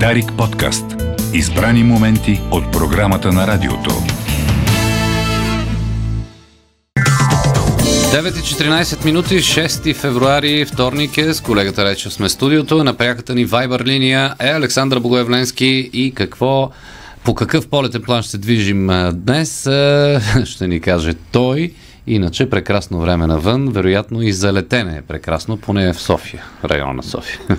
Дарик подкаст. Избрани моменти от програмата на радиото. 9.14 минути, 6 февруари, вторник е, с колегата Речев сме студиото, на пряката ни Viber линия е Александър Богоевленски и какво, по какъв полетен план ще движим днес, ще ни каже той. Иначе прекрасно време навън, вероятно и за летене е прекрасно, поне в София, района на София.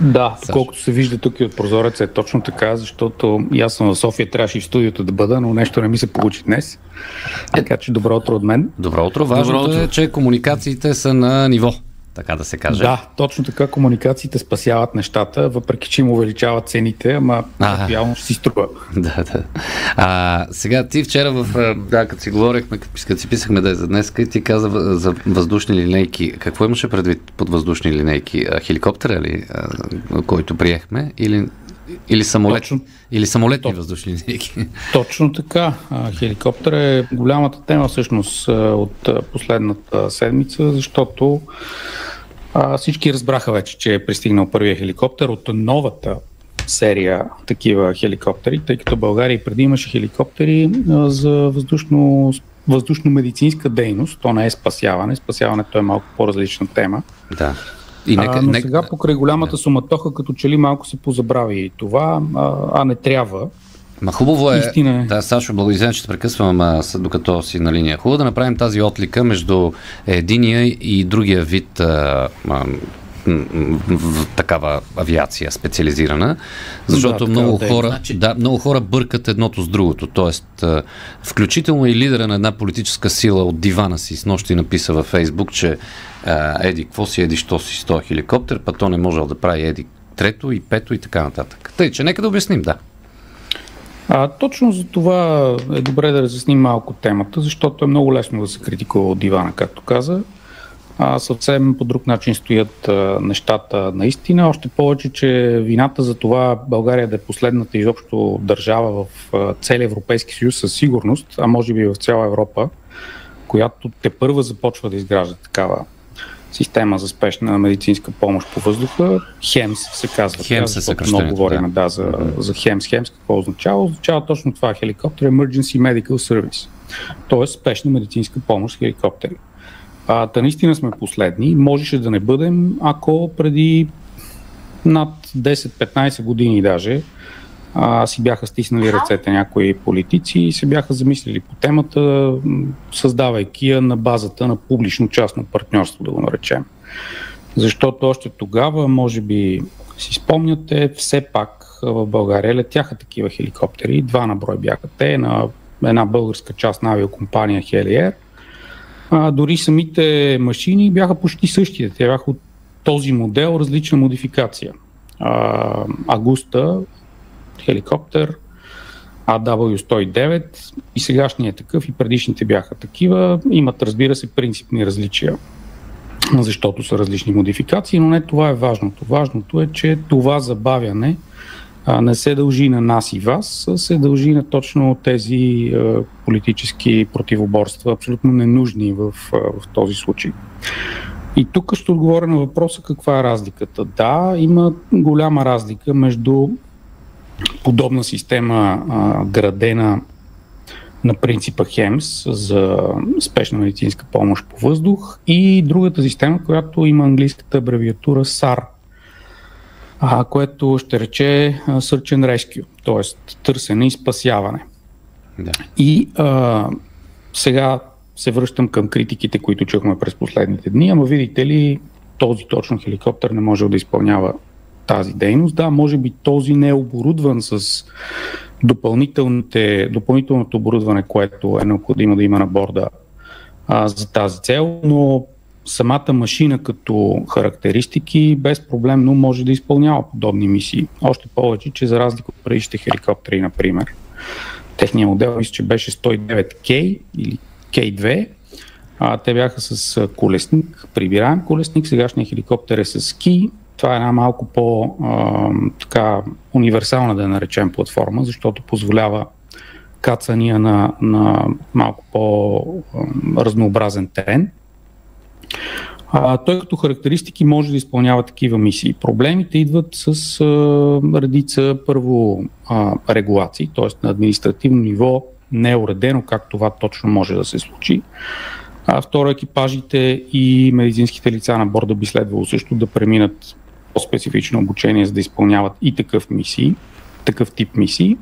Да, колкото се вижда тук и от прозореца е точно така, защото и аз съм в София, трябваше и в студиото да бъда, но нещо не ми се получи днес. Така че добро утро от мен. Добро утро. Важното добро утро. е, че комуникациите са на ниво така да се каже. Да, точно така комуникациите спасяват нещата, въпреки че им увеличават цените, ама реално ще си струва. Да, да. А, сега ти вчера в, да, като си говорихме, като си писахме да е за днес, ти каза за въздушни линейки. Какво имаше предвид под въздушни линейки? Хеликоптера ли, който приехме? Или или, самолет, точно, или самолетни то, въздушни линейки. Точно така. Хеликоптер е голямата тема всъщност от последната седмица, защото всички разбраха вече, че е пристигнал първия хеликоптер от новата серия такива хеликоптери, тъй като България преди имаше хеликоптери за въздушно, въздушно-медицинска дейност. То не е спасяване. Спасяването е малко по-различна тема. Да. И нека, а, но нека... сега покрай голямата да. суматоха, като че ли малко се позабрави това, а, а не трябва. Ма хубаво е, Истина е. да, Сашо, благодаря, че те прекъсвам, а, докато си на линия. Хубаво да направим тази отлика между единия и другия вид а, а, в такава авиация специализирана, защото да, много, да хора, значи... да, много хора бъркат едното с другото. Тоест, включително и лидера на една политическа сила от дивана си с нощи написа във Фейсбук, че еди, какво си, еди, що си с този хеликоптер, па то не можел да прави еди трето и пето и така нататък. Тъй, че нека да обясним, да. А, точно за това е добре да разясним малко темата, защото е много лесно да се критикува от дивана, както каза. А, съвсем по друг начин стоят а, нещата наистина. Още повече, че вината за това България да е последната изобщо държава в а, целия Европейски съюз със сигурност, а може би в цяла Европа, която те първа започва да изгражда такава система за спешна медицинска помощ по въздуха. ХЕМС се казва. ХЕМС е Много говорим да. Да, за, за ХЕМС. ХЕМС какво означава? Означава точно това. Хеликоптер Emergency Medical Service. Тоест спешна медицинска помощ с хеликоптери. А, та наистина сме последни. Можеше да не бъдем, ако преди над 10-15 години даже а, си бяха стиснали ръцете някои политици и се бяха замислили по темата, създавайки я на базата на публично-частно партньорство, да го наречем. Защото още тогава, може би си спомняте, все пак в България летяха такива хеликоптери. Два на брой бяха те на една българска част на авиокомпания Helier. А, дори самите машини бяха почти същите. Те бяха от този модел, различна модификация. А, Агуста хеликоптер AW109 и сегашният е такъв и предишните бяха такива. Имат, разбира се, принципни различия, защото са различни модификации, но не това е важното. Важното е, че това забавяне не се дължи на нас и вас, а се дължи на точно тези политически противоборства, абсолютно ненужни в, в този случай. И тук ще отговоря на въпроса каква е разликата. Да, има голяма разлика между подобна система, градена на принципа ХЕМС за спешна медицинска помощ по въздух и другата система, която има английската абревиатура SAR, а, което ще рече Search and Rescue, т.е. търсене и спасяване. Да. И а, сега се връщам към критиките, които чухме през последните дни, ама видите ли, този точно хеликоптер не може да изпълнява тази дейност. Да, може би този не е оборудван с допълнителното оборудване, което е необходимо да има на борда а, за тази цел, но самата машина като характеристики без проблемно може да изпълнява подобни мисии. Още повече, че за разлика от предишните хеликоптери, например, техният модел мисля, че беше 109K или K2, а, те бяха с колесник, прибираем колесник, сегашният хеликоптер е с ки, това е една малко по така универсална, да наречем, платформа, защото позволява кацания на, на малко по-разнообразен терен. А, той като характеристики може да изпълнява такива мисии. Проблемите идват с а, редица първо а, регулации, т.е. на административно ниво не е уредено как това точно може да се случи. А, второ, екипажите и медицинските лица на борда би следвало също да преминат по-специфично обучение, за да изпълняват и такъв мисии, такъв тип мисии.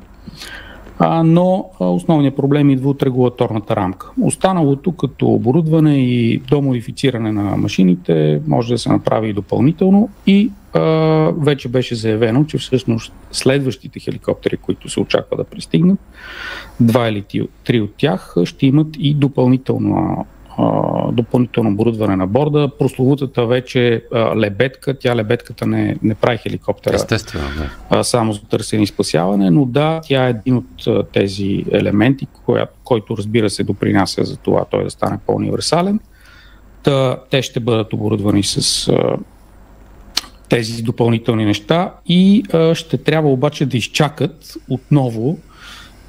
Но основният проблем идва от регулаторната рамка. Останалото като оборудване и домодифициране на машините може да се направи и допълнително и вече беше заявено, че всъщност следващите хеликоптери, които се очаква да пристигнат, два или три от тях ще имат и допълнително допълнително оборудване на борда. Прословутата вече а, лебедка, тя лебедката не, не прави хеликоптера. Естествено, да. А, само за търсене и спасяване, но да, тя е един от а, тези елементи, коя, който разбира се допринася за това той да стане по-универсален. Та, те ще бъдат оборудвани с а, тези допълнителни неща и а, ще трябва обаче да изчакат отново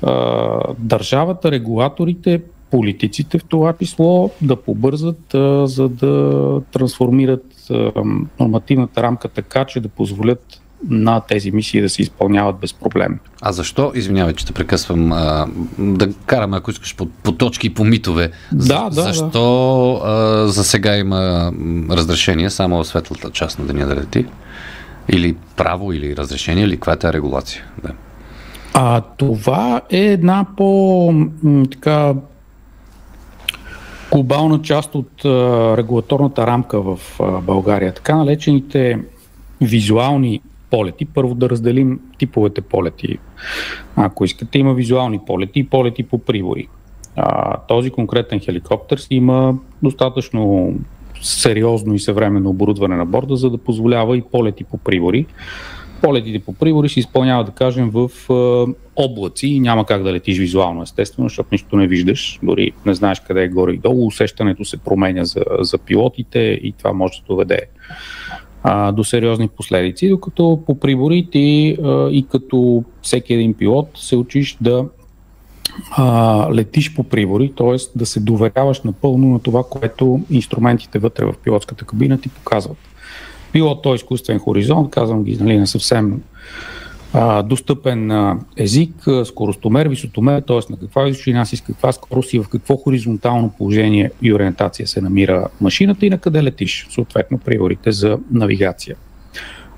а, държавата, регулаторите, политиците в това число да побързат, а, за да трансформират а, нормативната рамка така, че да позволят на тези мисии да се изпълняват без проблем. А защо, извинявай, че те прекъсвам, а, да караме, ако искаш, по, по точки и по митове. Да, да. Защо да. А, за сега има разрешение само в светлата част на деня да лети? Или право, или разрешение, или каква е регулация? Да. А, това е една по така глобална част от а, регулаторната рамка в а, България. Така налечените визуални полети, първо да разделим типовете полети. Ако искате, има визуални полети и полети по прибори. А, този конкретен хеликоптер си има достатъчно сериозно и съвременно оборудване на борда, за да позволява и полети по прибори полетите по прибори се изпълняват, да кажем, в облаци. И няма как да летиш визуално, естествено, защото нищо не виждаш, дори не знаеш къде е горе и долу, усещането се променя за, за пилотите и това може да доведе а, до сериозни последици, докато по прибори ти а, и като всеки един пилот се учиш да а, летиш по прибори, т.е. да се доверяваш напълно на това, което инструментите вътре в пилотската кабина ти показват било то изкуствен хоризонт, казвам ги нали, на съвсем а, достъпен а, език, скоростомер, висотомер, т.е. на каква височина си, с каква скорост и в какво хоризонтално положение и ориентация се намира машината и на къде летиш, съответно приорите за навигация.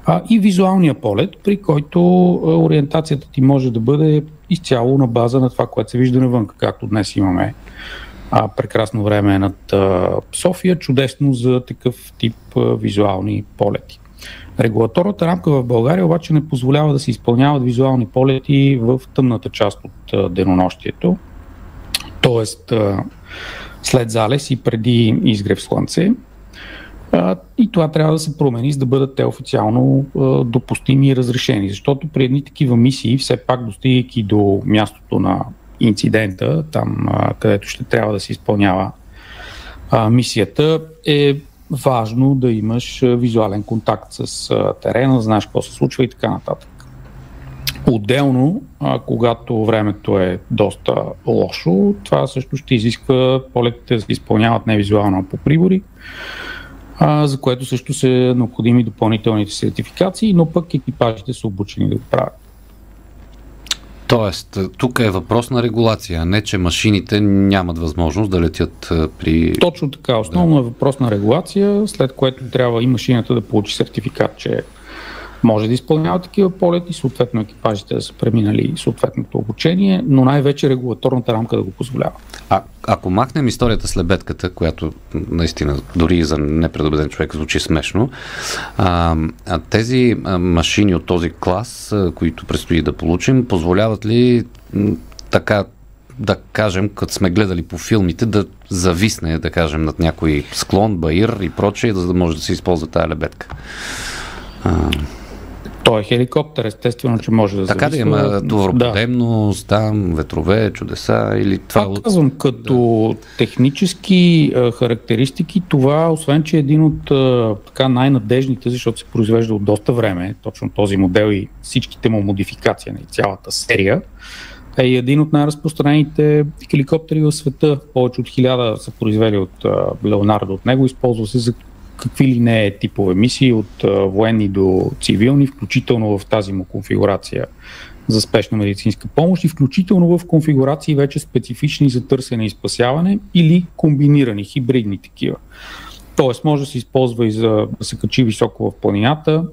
А, и визуалния полет, при който а, ориентацията ти може да бъде изцяло на база на това, което се вижда навън, както днес имаме а, прекрасно време е над а, София, чудесно за такъв тип а, визуални полети. Регулаторната рамка в България обаче не позволява да се изпълняват визуални полети в тъмната част от а, денонощието, т.е. след залез и преди изгрев слънце. А, и това трябва да се промени, за да бъдат те официално а, допустими и разрешени. Защото при едни такива мисии, все пак достигайки до мястото на инцидента, там където ще трябва да се изпълнява мисията, е важно да имаш визуален контакт с терена, знаеш какво се случва и така нататък. Отделно, когато времето е доста лошо, това също ще изисква полетите да се изпълняват не визуално, а по прибори, за което също са необходими допълнителните сертификации, но пък екипажите са обучени да го правят. Тоест, тук е въпрос на регулация, не че машините нямат възможност да летят при... Точно така. Основно да. е въпрос на регулация, след което трябва и машината да получи сертификат, че може да изпълнява такива полети, съответно екипажите да са преминали съответното обучение, но най-вече регулаторната рамка да го позволява. А, ако махнем историята с лебедката, която наистина дори и за непредобеден човек звучи смешно, а, а тези машини от този клас, които предстои да получим, позволяват ли така да кажем, като сме гледали по филмите, да зависне, да кажем, над някой склон, баир и прочее, за да може да се използва тази лебедка. Той е хеликоптер, естествено, че може да Така да има товароподемност, да. там, ветрове, чудеса или това... Това казвам, като да. технически а, характеристики, това, освен, че е един от а, така най-надежните, защото се произвежда от доста време, точно този модел и всичките му модификации на цялата серия, е един от най-разпространените хеликоптери в света. Повече от хиляда са произвели от Леонардо от него. Използва се за какви ли не е типове мисии, от военни до цивилни, включително в тази му конфигурация за спешна медицинска помощ и включително в конфигурации вече специфични за търсене и спасяване или комбинирани, хибридни такива. Тоест може да се използва и за да се качи високо в планината,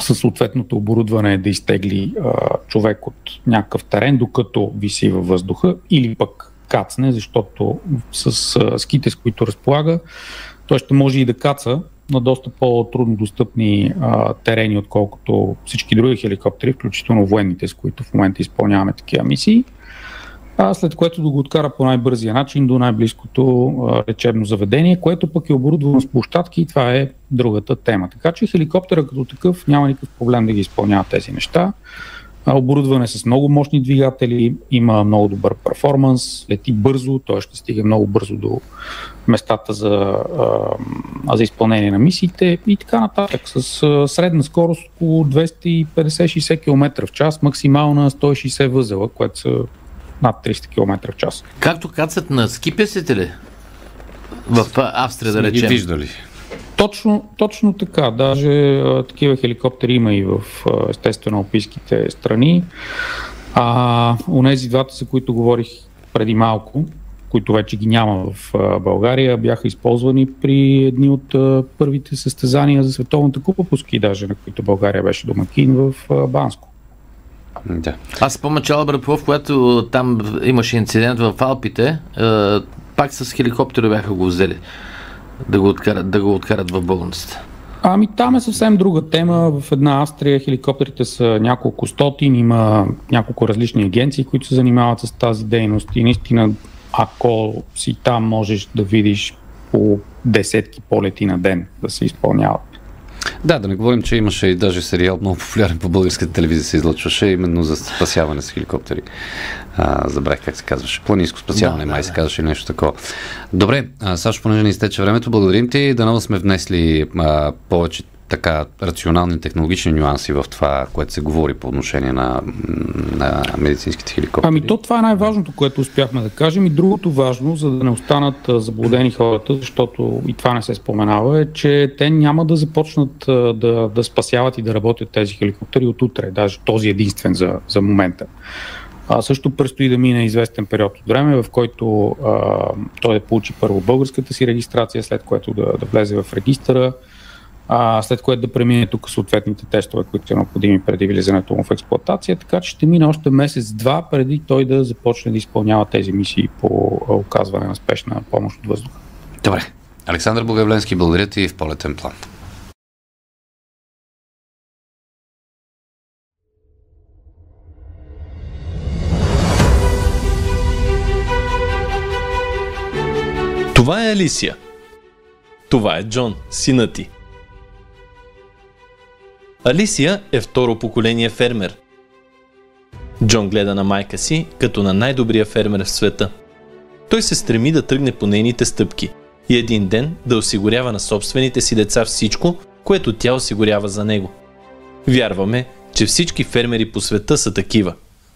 със съответното оборудване да изтегли а, човек от някакъв терен, докато виси във въздуха, или пък кацне, защото с а, ските, с които разполага, той ще може и да каца на доста по-трудно достъпни а, терени, отколкото всички други хеликоптери, включително военните, с които в момента изпълняваме такива мисии. А след което да го откара по най-бързия начин до най-близкото а, лечебно заведение, което пък е оборудвано с площадки и това е другата тема. Така че хеликоптера като такъв няма никакъв проблем да ги изпълнява тези неща оборудване с много мощни двигатели, има много добър перформанс, лети бързо, той ще стига много бързо до местата за, а, за изпълнение на мисиите и така нататък. С а, средна скорост около 250-60 км в час, максимална 160 възела, което са над 300 км в час. Както кацат на скипесите ли? В Австрия, да речем. Виждали. Точно, точно така. Даже а, такива хеликоптери има и в а, естествено алпийските страни. А нези двата, за които говорих преди малко, които вече ги няма в а, България, бяха използвани при едни от а, първите състезания за Световната купа по ски, даже на които България беше домакин в а, Банско. Да. Аз спомня Чала Брапов, когато там имаше инцидент в Алпите, пак с хеликоптера бяха го взели да го откарат, да го откарат в болницата? Ами там е съвсем друга тема. В една Австрия хеликоптерите са няколко стотин, има няколко различни агенции, които се занимават с тази дейност и наистина ако си там можеш да видиш по десетки полети на ден да се изпълняват. Да, да не говорим, че имаше и даже сериал много популярен по българската телевизия се излъчваше, именно за спасяване с хеликоптери. А, забрах как се казваше. Планинско спасяване, да, май да, се казваше нещо такова. Добре, Сашо, понеже ни изтече времето, благодарим ти. Дано сме внесли а, повече така рационални технологични нюанси в това, което се говори по отношение на, на медицинските хеликоптери? Ами то това е най-важното, което успяхме да кажем и другото важно, за да не останат заблудени хората, защото и това не се споменава, е, че те няма да започнат да, да спасяват и да работят тези хеликоптери от утре, даже този единствен за, за момента. А, също предстои да мине известен период от време, в който а, той да получи първо българската си регистрация, след което да, да влезе в регистъра, а, след което да премине тук съответните тестове, които са необходими преди влизането му в експлуатация, така че ще мине още месец-два преди той да започне да изпълнява тези мисии по оказване на спешна помощ от въздуха. Добре. Александър Богавленски, благодаря ти в полетен план. Това е Алисия. Това е Джон, сина ти. Алисия е второ поколение фермер. Джон гледа на майка си като на най-добрия фермер в света. Той се стреми да тръгне по нейните стъпки и един ден да осигурява на собствените си деца всичко, което тя осигурява за него. Вярваме, че всички фермери по света са такива.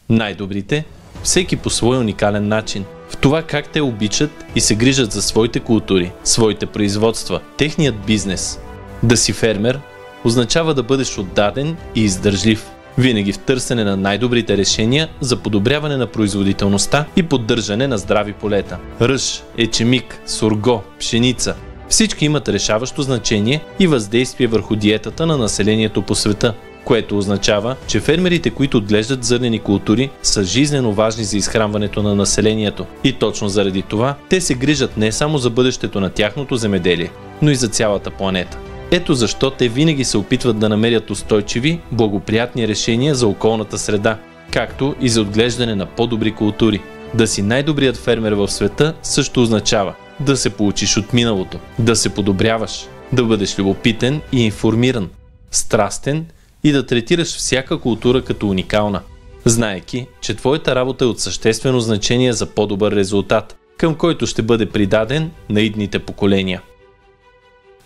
Най-добрите, всеки по свой уникален начин. В това как те обичат и се грижат за своите култури, своите производства, техният бизнес. Да си фермер означава да бъдеш отдаден и издържлив, винаги в търсене на най-добрите решения за подобряване на производителността и поддържане на здрави полета. Ръж, ечемик, сурго, пшеница – всички имат решаващо значение и въздействие върху диетата на населението по света което означава, че фермерите, които отглеждат зърнени култури, са жизнено важни за изхранването на населението. И точно заради това, те се грижат не само за бъдещето на тяхното земеделие, но и за цялата планета. Ето защо те винаги се опитват да намерят устойчиви, благоприятни решения за околната среда, както и за отглеждане на по-добри култури. Да си най-добрият фермер в света също означава да се получиш от миналото, да се подобряваш, да бъдеш любопитен и информиран, страстен и да третираш всяка култура като уникална, знаеки, че твоята работа е от съществено значение за по-добър резултат, към който ще бъде придаден на идните поколения.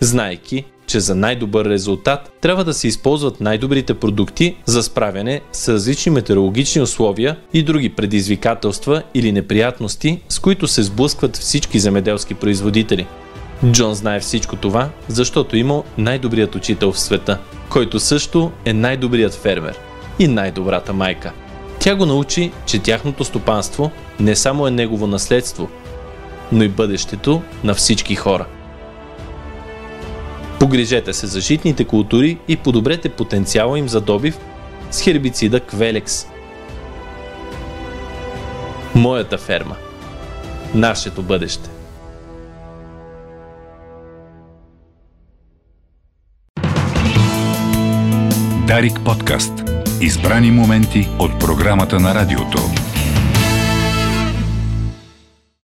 Знайки, че за най-добър резултат трябва да се използват най-добрите продукти за справяне с различни метеорологични условия и други предизвикателства или неприятности, с които се сблъскват всички земеделски производители. Джон знае всичко това, защото има най-добрият учител в света, който също е най-добрият фермер и най-добрата майка. Тя го научи, че тяхното стопанство не само е негово наследство, но и бъдещето на всички хора. Погрижете се за житните култури и подобрете потенциала им за добив с хербицида Квелекс. Моята ферма. Нашето бъдеще. Дарик подкаст. Избрани моменти от програмата на радиото.